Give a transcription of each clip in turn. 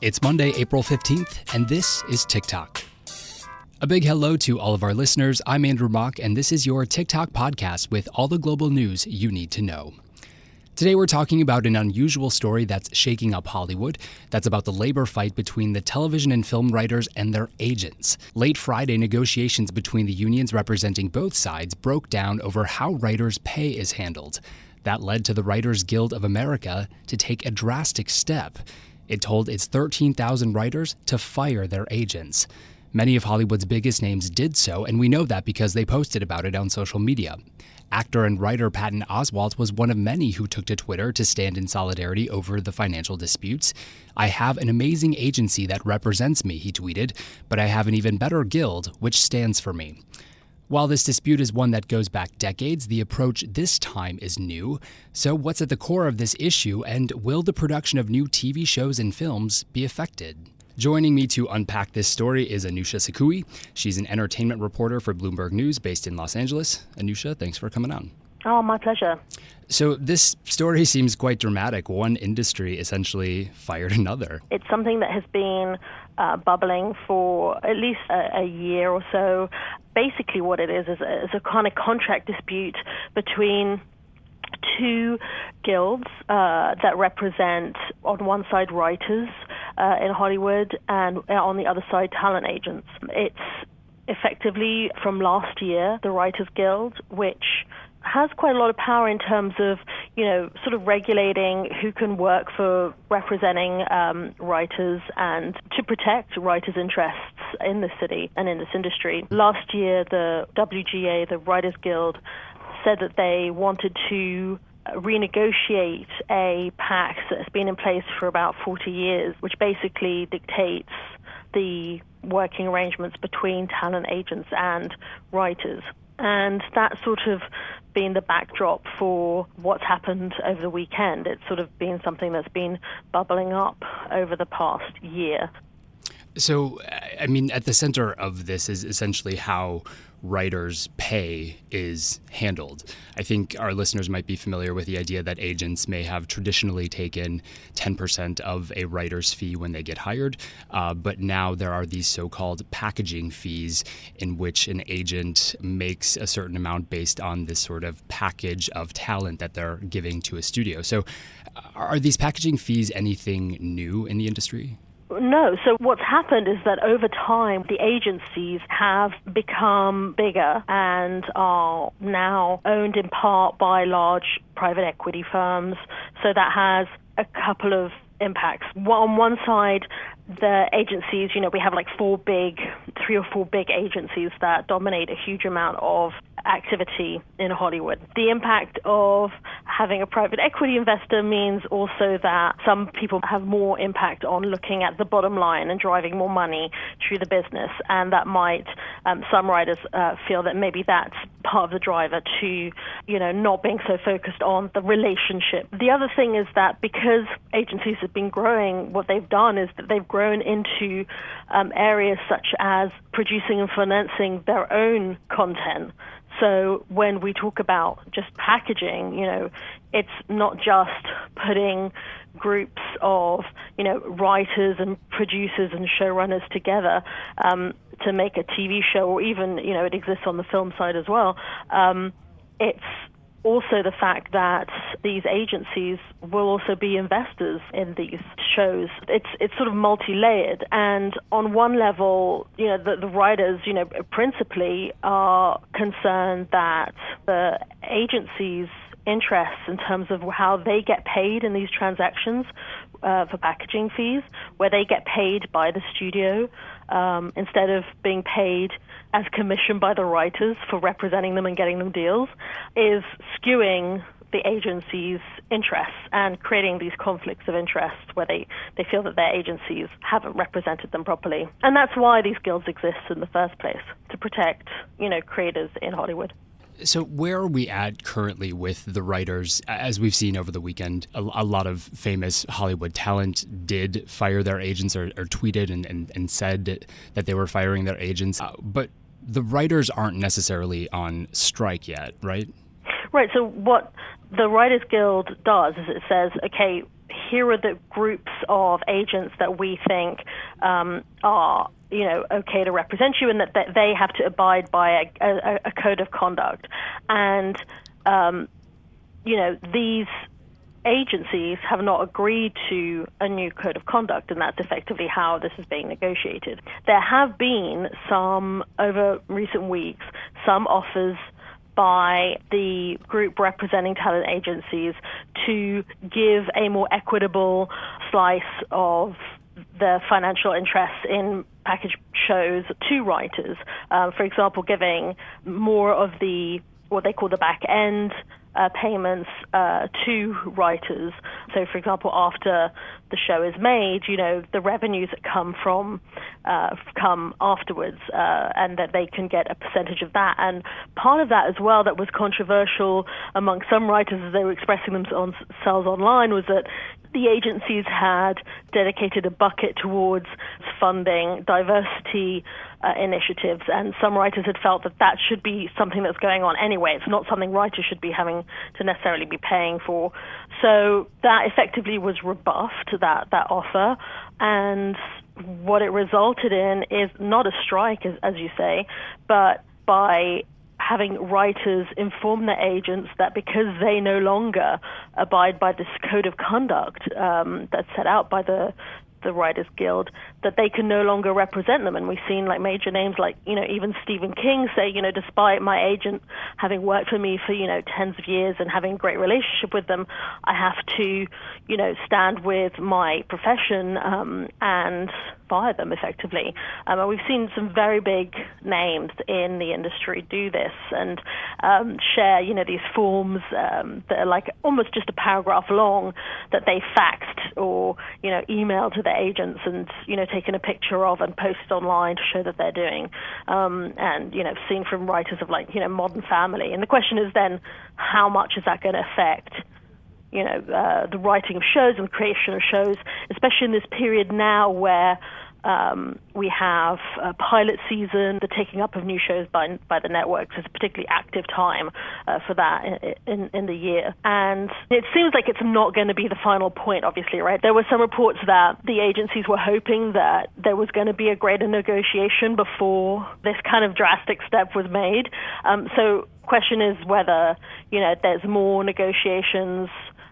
It's Monday, April 15th, and this is TicToc. A big hello to all of our listeners. I'm Andrew Mach, and this is your TicToc podcast with all the global news you need to know. Today, we're talking about an unusual story that's shaking up Hollywood. That's about the labor fight between the television and film writers and their agents. Late Friday, negotiations between the unions representing both sides broke down over how writers' pay is handled. That led to the Writers Guild of America to take a drastic step. It told its 13,000 writers to fire their agents. Many of Hollywood's biggest names did so, and we know that because they posted about it on social media. Actor and writer Patton Oswalt was one of many who took to Twitter to stand in solidarity over the financial disputes. I have an amazing agency that represents me, he tweeted, but I have an even better guild, which stands for me. While this dispute is one that goes back decades, the approach this time is new. So, what's at the core of this issue, and will the production of new TV shows and films be affected? Joining me to unpack this story is Anousha Sakoui. She's an entertainment reporter for Bloomberg News based in Los Angeles. Anousha, thanks for coming on. Oh, my pleasure. So, this story seems quite dramatic. One industry essentially fired another. It's something that has been uh, bubbling for at least a, a, year or so. Basically, what it is is a, is a kind of contract dispute between two guilds uh, that represent, on one side, writers uh, in Hollywood, and uh, on the other side, talent agents. It's effectively from last year, the Writers Guild, which has quite a lot of power in terms of, you know, sort of regulating who can work for representing um, writers and to protect writers' interests in the city and in this industry. Last year, the WGA, the Writers Guild, said that they wanted to renegotiate a pact that's been in place for about 40 years, which basically dictates the working arrangements between talent agents and writers. And that sort of been the backdrop for what's happened over the weekend. It's sort of been something that's been bubbling up over the past year. So, I mean, at the center of this is essentially how writers' pay is handled. I think our listeners might be familiar with the idea that agents may have traditionally taken 10% of a writer's fee when they get hired, uh, but now there are these so called packaging fees in which an agent makes a certain amount based on this sort of package of talent that they're giving to a studio. So, are these packaging fees anything new in the industry? No. So what's happened is that over time, the agencies have become bigger and are now owned in part by large private equity firms. So that has a couple of impacts. On one side, the agencies, you know, we have like four big, three or four big agencies that dominate a huge amount of activity in Hollywood. The impact of having a private equity investor means also that some people have more impact on looking at the bottom line and driving more money through the business, and that might um, some writers uh, feel that maybe that's part of the driver to, you know, not being so focused on the relationship. The other thing is that because agencies have been growing, what they've done is that they've grown into um, areas such as producing and financing their own content. So when we talk about just packaging, you know, it's not just putting groups of, you know, writers and producers and showrunners together um, to make a TV show, or even, you know, it exists on the film side as well. Um, it's also the fact that these agencies will also be investors in these shows. It's it's sort of multi-layered, and on one level, you know, the, the writers, you know, principally are concerned that the agencies interests in terms of how they get paid in these transactions uh, for packaging fees, where they get paid by the studio um, instead of being paid as commissioned by the writers for representing them and getting them deals, is skewing the agency's interests and creating these conflicts of interest where they, they feel that their agencies haven't represented them properly. And that's why these guilds exist in the first place, to protect, you know, creators in Hollywood. So, where are we at currently with the writers? As we've seen over the weekend, a, a lot of famous Hollywood talent did fire their agents or, or tweeted and, and, and, said that they were firing their agents. Uh, but the writers aren't necessarily on strike yet, right? Right. So, what the Writers Guild does is it says, okay, here are the groups of agents that we think um, are you know okay to represent you, and that, that they have to abide by a, a, a code of conduct, and um, you know these agencies have not agreed to a new code of conduct, and that's effectively how this is being negotiated. There have been some, over recent weeks, some offers by the group representing talent agencies to give a more equitable slice of the financial interests in package shows to writers. Um, for example, giving more of the what they call the back end uh, payments uh, to writers. So, for example, after the show is made, you know, the revenues that come from uh, come afterwards, uh, and that they can get a percentage of that. And part of that as well that was controversial among some writers as they were expressing themselves online was that the agencies had dedicated a bucket towards funding diversity uh, initiatives, and some writers had felt that that should be something that's going on anyway. It's not something writers should be having to necessarily be paying for. So that effectively was rebuffed, that, that offer, and what it resulted in is not a strike, as, as you say, but by having writers inform their agents that because they no longer abide by this code of conduct um, that's set out by the the Writers Guild that they can no longer represent them. And we've seen like major names like, you know, even Stephen King say, you know, despite my agent having worked for me for, you know, tens of years and having a great relationship with them, I have to, you know, stand with my profession um, and fire them effectively. Um, and we've seen some very big names in the industry do this and um, share, you know, these forms um, that are like almost just a paragraph long that they faxed or, you know, emailed to their agents and, you know, taken a picture of and posted online to show that they're doing. Um, and, you know, seen from writers of like, you know, Modern Family. And the question is then, how much is that going to affect? You know, uh, the writing of shows and creation of shows, especially in this period now where um, we have a pilot season, the taking up of new shows by by the networks is a particularly active time uh, for that in, in, in the year. And it seems like it's not going to be the final point, obviously, right? There were some reports that the agencies were hoping that there was going to be a greater negotiation before this kind of drastic step was made. Um, so, question is whether you know there's more negotiations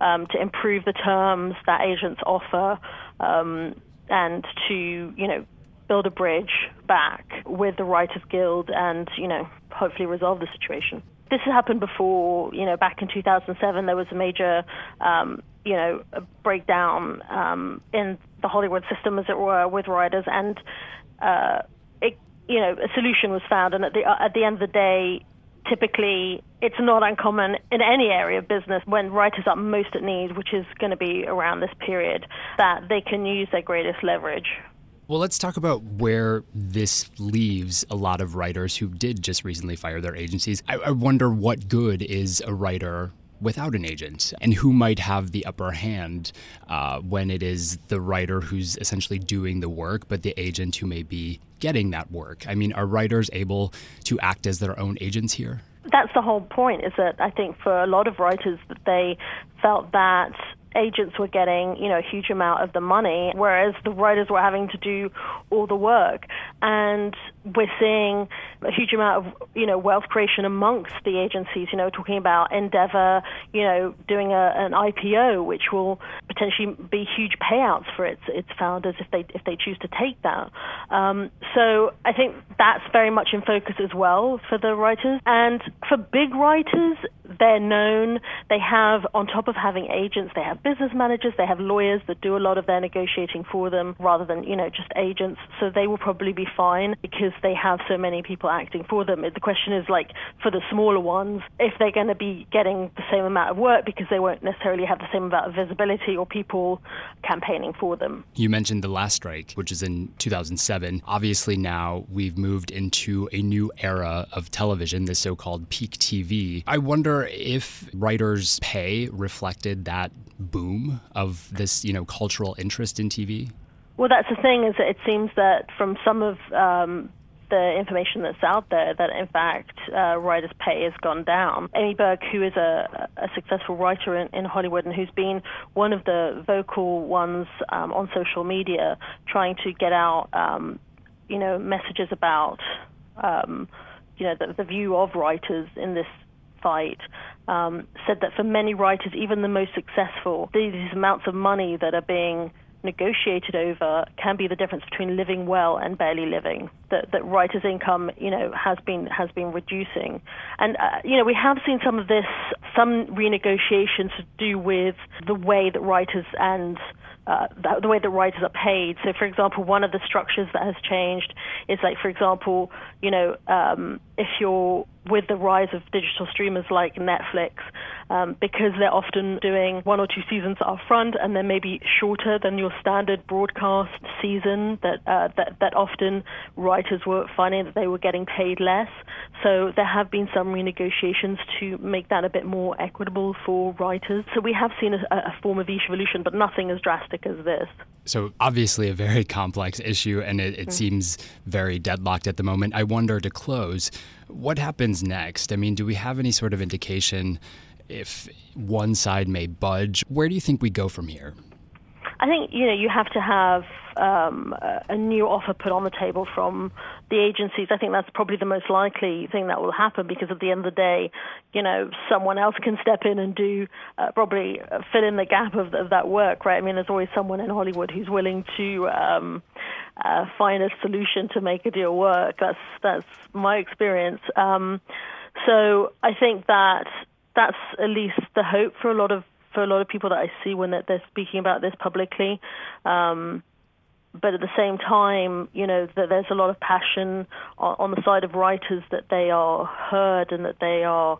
um, to improve the terms that agents offer. Um, and to, you know, build a bridge back with the Writers Guild and, you know, hopefully resolve the situation. This has happened before, you know, back in 2007, there was a major, um, you know, breakdown um, in the Hollywood system, as it were, with writers, and uh, it, you know, a solution was found. And at the uh, at the end of the day, typically it's not uncommon in any area of business when writers are most at need, which is going to be around this period, that they can use their greatest leverage. Well, let's talk about where this leaves a lot of writers who did just recently fire their agencies. I, I wonder what good is a writer without an agent and who might have the upper hand uh, when it is the writer who's essentially doing the work, but the agent who may be getting that work. I mean, are writers able to act as their own agents here? That's the whole point, is that I think for a lot of writers that they felt that agents were getting, you know, a huge amount of the money, whereas the writers were having to do all the work. And we're seeing a huge amount of, you know, wealth creation amongst the agencies, you know, talking about Endeavor, you know, doing a, an IPO, which will potentially be huge payouts for its, its founders if they, if they choose to take that. Um, so I think that's very much in focus as well for the writers. And for big writers, they're known, they have, on top of having agents, they have business managers, they have lawyers that do a lot of their negotiating for them rather than, you know, just agents. So they will probably be fine because they have so many people acting for them. The question is like for the smaller ones, if they're going to be getting the same amount of work because they won't necessarily have the same amount of visibility or people campaigning for them. You mentioned the last strike, which is in 2007. Obviously now we've moved into a new era of television, the so-called peak TV. I wonder if writers' pay reflected that boom of this, you know, cultural interest in TV? Well, that's the thing is that it seems that from some of um, the information that's out there that in fact uh, writers' pay has gone down. Amy Berg, who is a, a successful writer in, in, Hollywood and who's been one of the vocal ones um, on social media trying to get out, um, you know, messages about, um, you know, the, the, view of writers in this fight, um, said that for many writers, even the most successful, these amounts of money that are being negotiated over can be the difference between living well and barely living. That, that writers' income, you know, has been has been reducing, and uh, you know we have seen some of this, some renegotiations to do with the way that writers and uh, the, way that writers are paid. So, for example, one of the structures that has changed is like, for example, you know, um, if you're with the rise of digital streamers like Netflix, um, because they're often doing one or two seasons up front and then maybe shorter than your standard broadcast season, that, uh, that, that often writers were finding that they were getting paid less. So there have been some renegotiations to make that a bit more equitable for writers. So we have seen a, a form of evolution, but nothing as drastic as this. So obviously a very complex issue, and it, it mm. seems very deadlocked at the moment. I wonder to close, what happens next? I mean, do we have any sort of indication if one side may budge? Where do you think we go from here? I think you know you have to have um, a new offer put on the table from the agencies. I think that's probably the most likely thing that will happen because at the end of the day, you know, someone else can step in and do uh, probably fill in the gap of, of, that work, right? I mean, there's always someone in Hollywood who's willing to um, uh, find a solution to make a deal work. That's that's my experience. Um, so I think that that's at least the hope for a lot of for a lot of people that I see when they're, speaking about this publicly. Um, but at the same time, you know, that there's a lot of passion on, on, the side of writers that they are heard and that they are,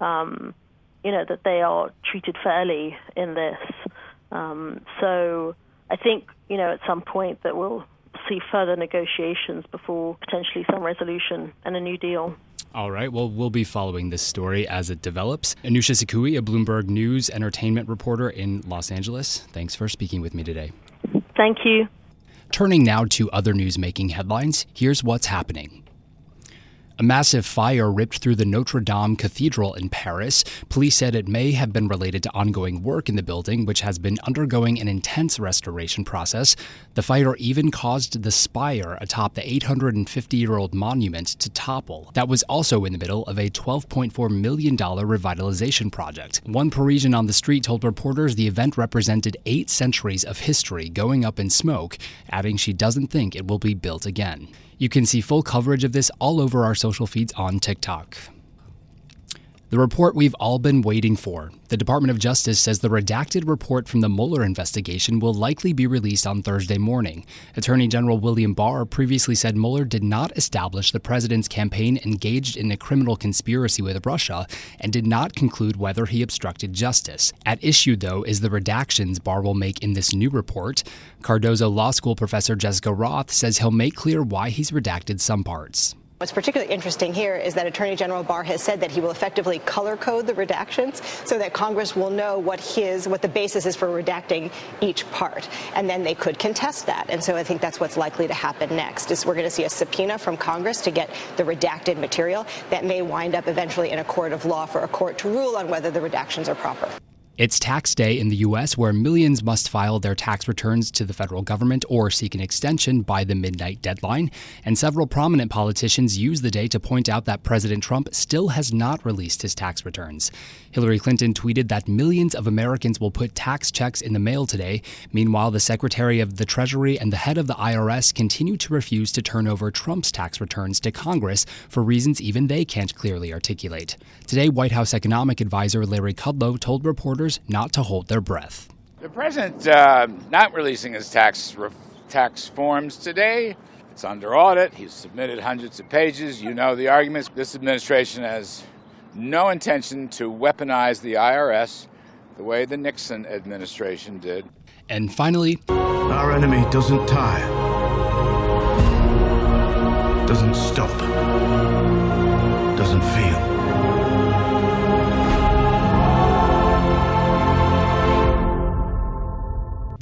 um, you know, that they are treated fairly in this. Um, so I think, you know, at some point that we'll see further negotiations before potentially some resolution and a new deal. All right. Well, we'll be following this story as it develops. Anousha Sakoui, a Bloomberg News entertainment reporter in Los Angeles. Thanks for speaking with me today. Thank you. Turning now to other news making headlines, here's what's happening. A massive fire ripped through the Notre Dame Cathedral in Paris. Police said it may have been related to ongoing work in the building, which has been undergoing an intense restoration process. The fire even caused the spire atop the 850 year old monument to topple. That was also in the middle of a $12.4 million revitalization project. One Parisian on the street told reporters the event represented eight centuries of history going up in smoke, adding she doesn't think it will be built again. You can see full coverage of this all over our social feeds on TicToc. The report we've all been waiting for. The Department of Justice says the redacted report from the Mueller investigation will likely be released on Thursday morning. Attorney General William Barr previously said Mueller did not establish the president's campaign engaged in a criminal conspiracy with Russia and did not conclude whether he obstructed justice. At issue, though, is the redactions Barr will make in this new report. Cardozo Law School professor Jessica Roth says he'll make clear why he's redacted some parts. What's particularly interesting here is that Attorney General Barr has said that he will effectively color code the redactions so that Congress will know what his what the basis is for redacting each part, and then they could contest that. And so I think that's what's likely to happen next. Is we're going to see a subpoena from Congress to get the redacted material that may wind up eventually in a court of law for a court to rule on whether the redactions are proper. It's tax day in the U.S., where millions must file their tax returns to the federal government or seek an extension by the midnight deadline. And several prominent politicians use the day to point out that President Trump still has not released his tax returns. Hillary Clinton tweeted that millions of Americans will put tax checks in the mail today. Meanwhile, the Secretary of the Treasury and the head of the IRS continue to refuse to turn over Trump's tax returns to Congress for reasons even they can't clearly articulate. Today, White House economic advisor Larry Kudlow told reporters not to hold their breath. The president uh, not releasing his tax re- tax forms today. It's under audit. He's submitted hundreds of pages. You know the arguments. This administration has no intention to weaponize the IRS the way the Nixon administration did. And finally, our enemy doesn't tire, doesn't stop, doesn't feel.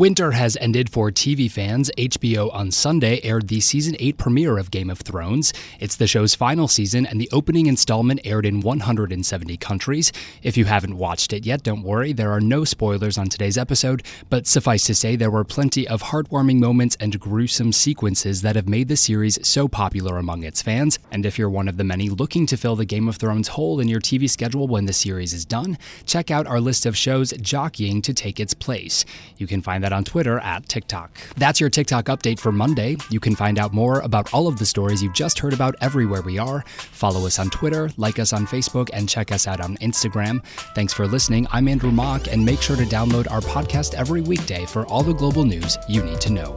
Winter has ended for TV fans. HBO on Sunday aired the season 8 premiere of Game of Thrones. It's the show's final season, and the opening installment aired in 170 countries. If you haven't watched it yet, don't worry, there are no spoilers on today's episode, but suffice to say, there were plenty of heartwarming moments and gruesome sequences that have made the series so popular among its fans. And if you're one of the many looking to fill the Game of Thrones hole in your TV schedule when the series is done, check out our list of shows jockeying to take its place. You can find that on Twitter at TicToc. That's your TicToc update for Monday. You can find out more about all of the stories you just heard about everywhere we are. Follow us on Twitter, like us on Facebook, and check us out on Instagram. Thanks for listening. I'm Andrew Mach, and make sure to download our podcast every weekday for all the global news you need to know.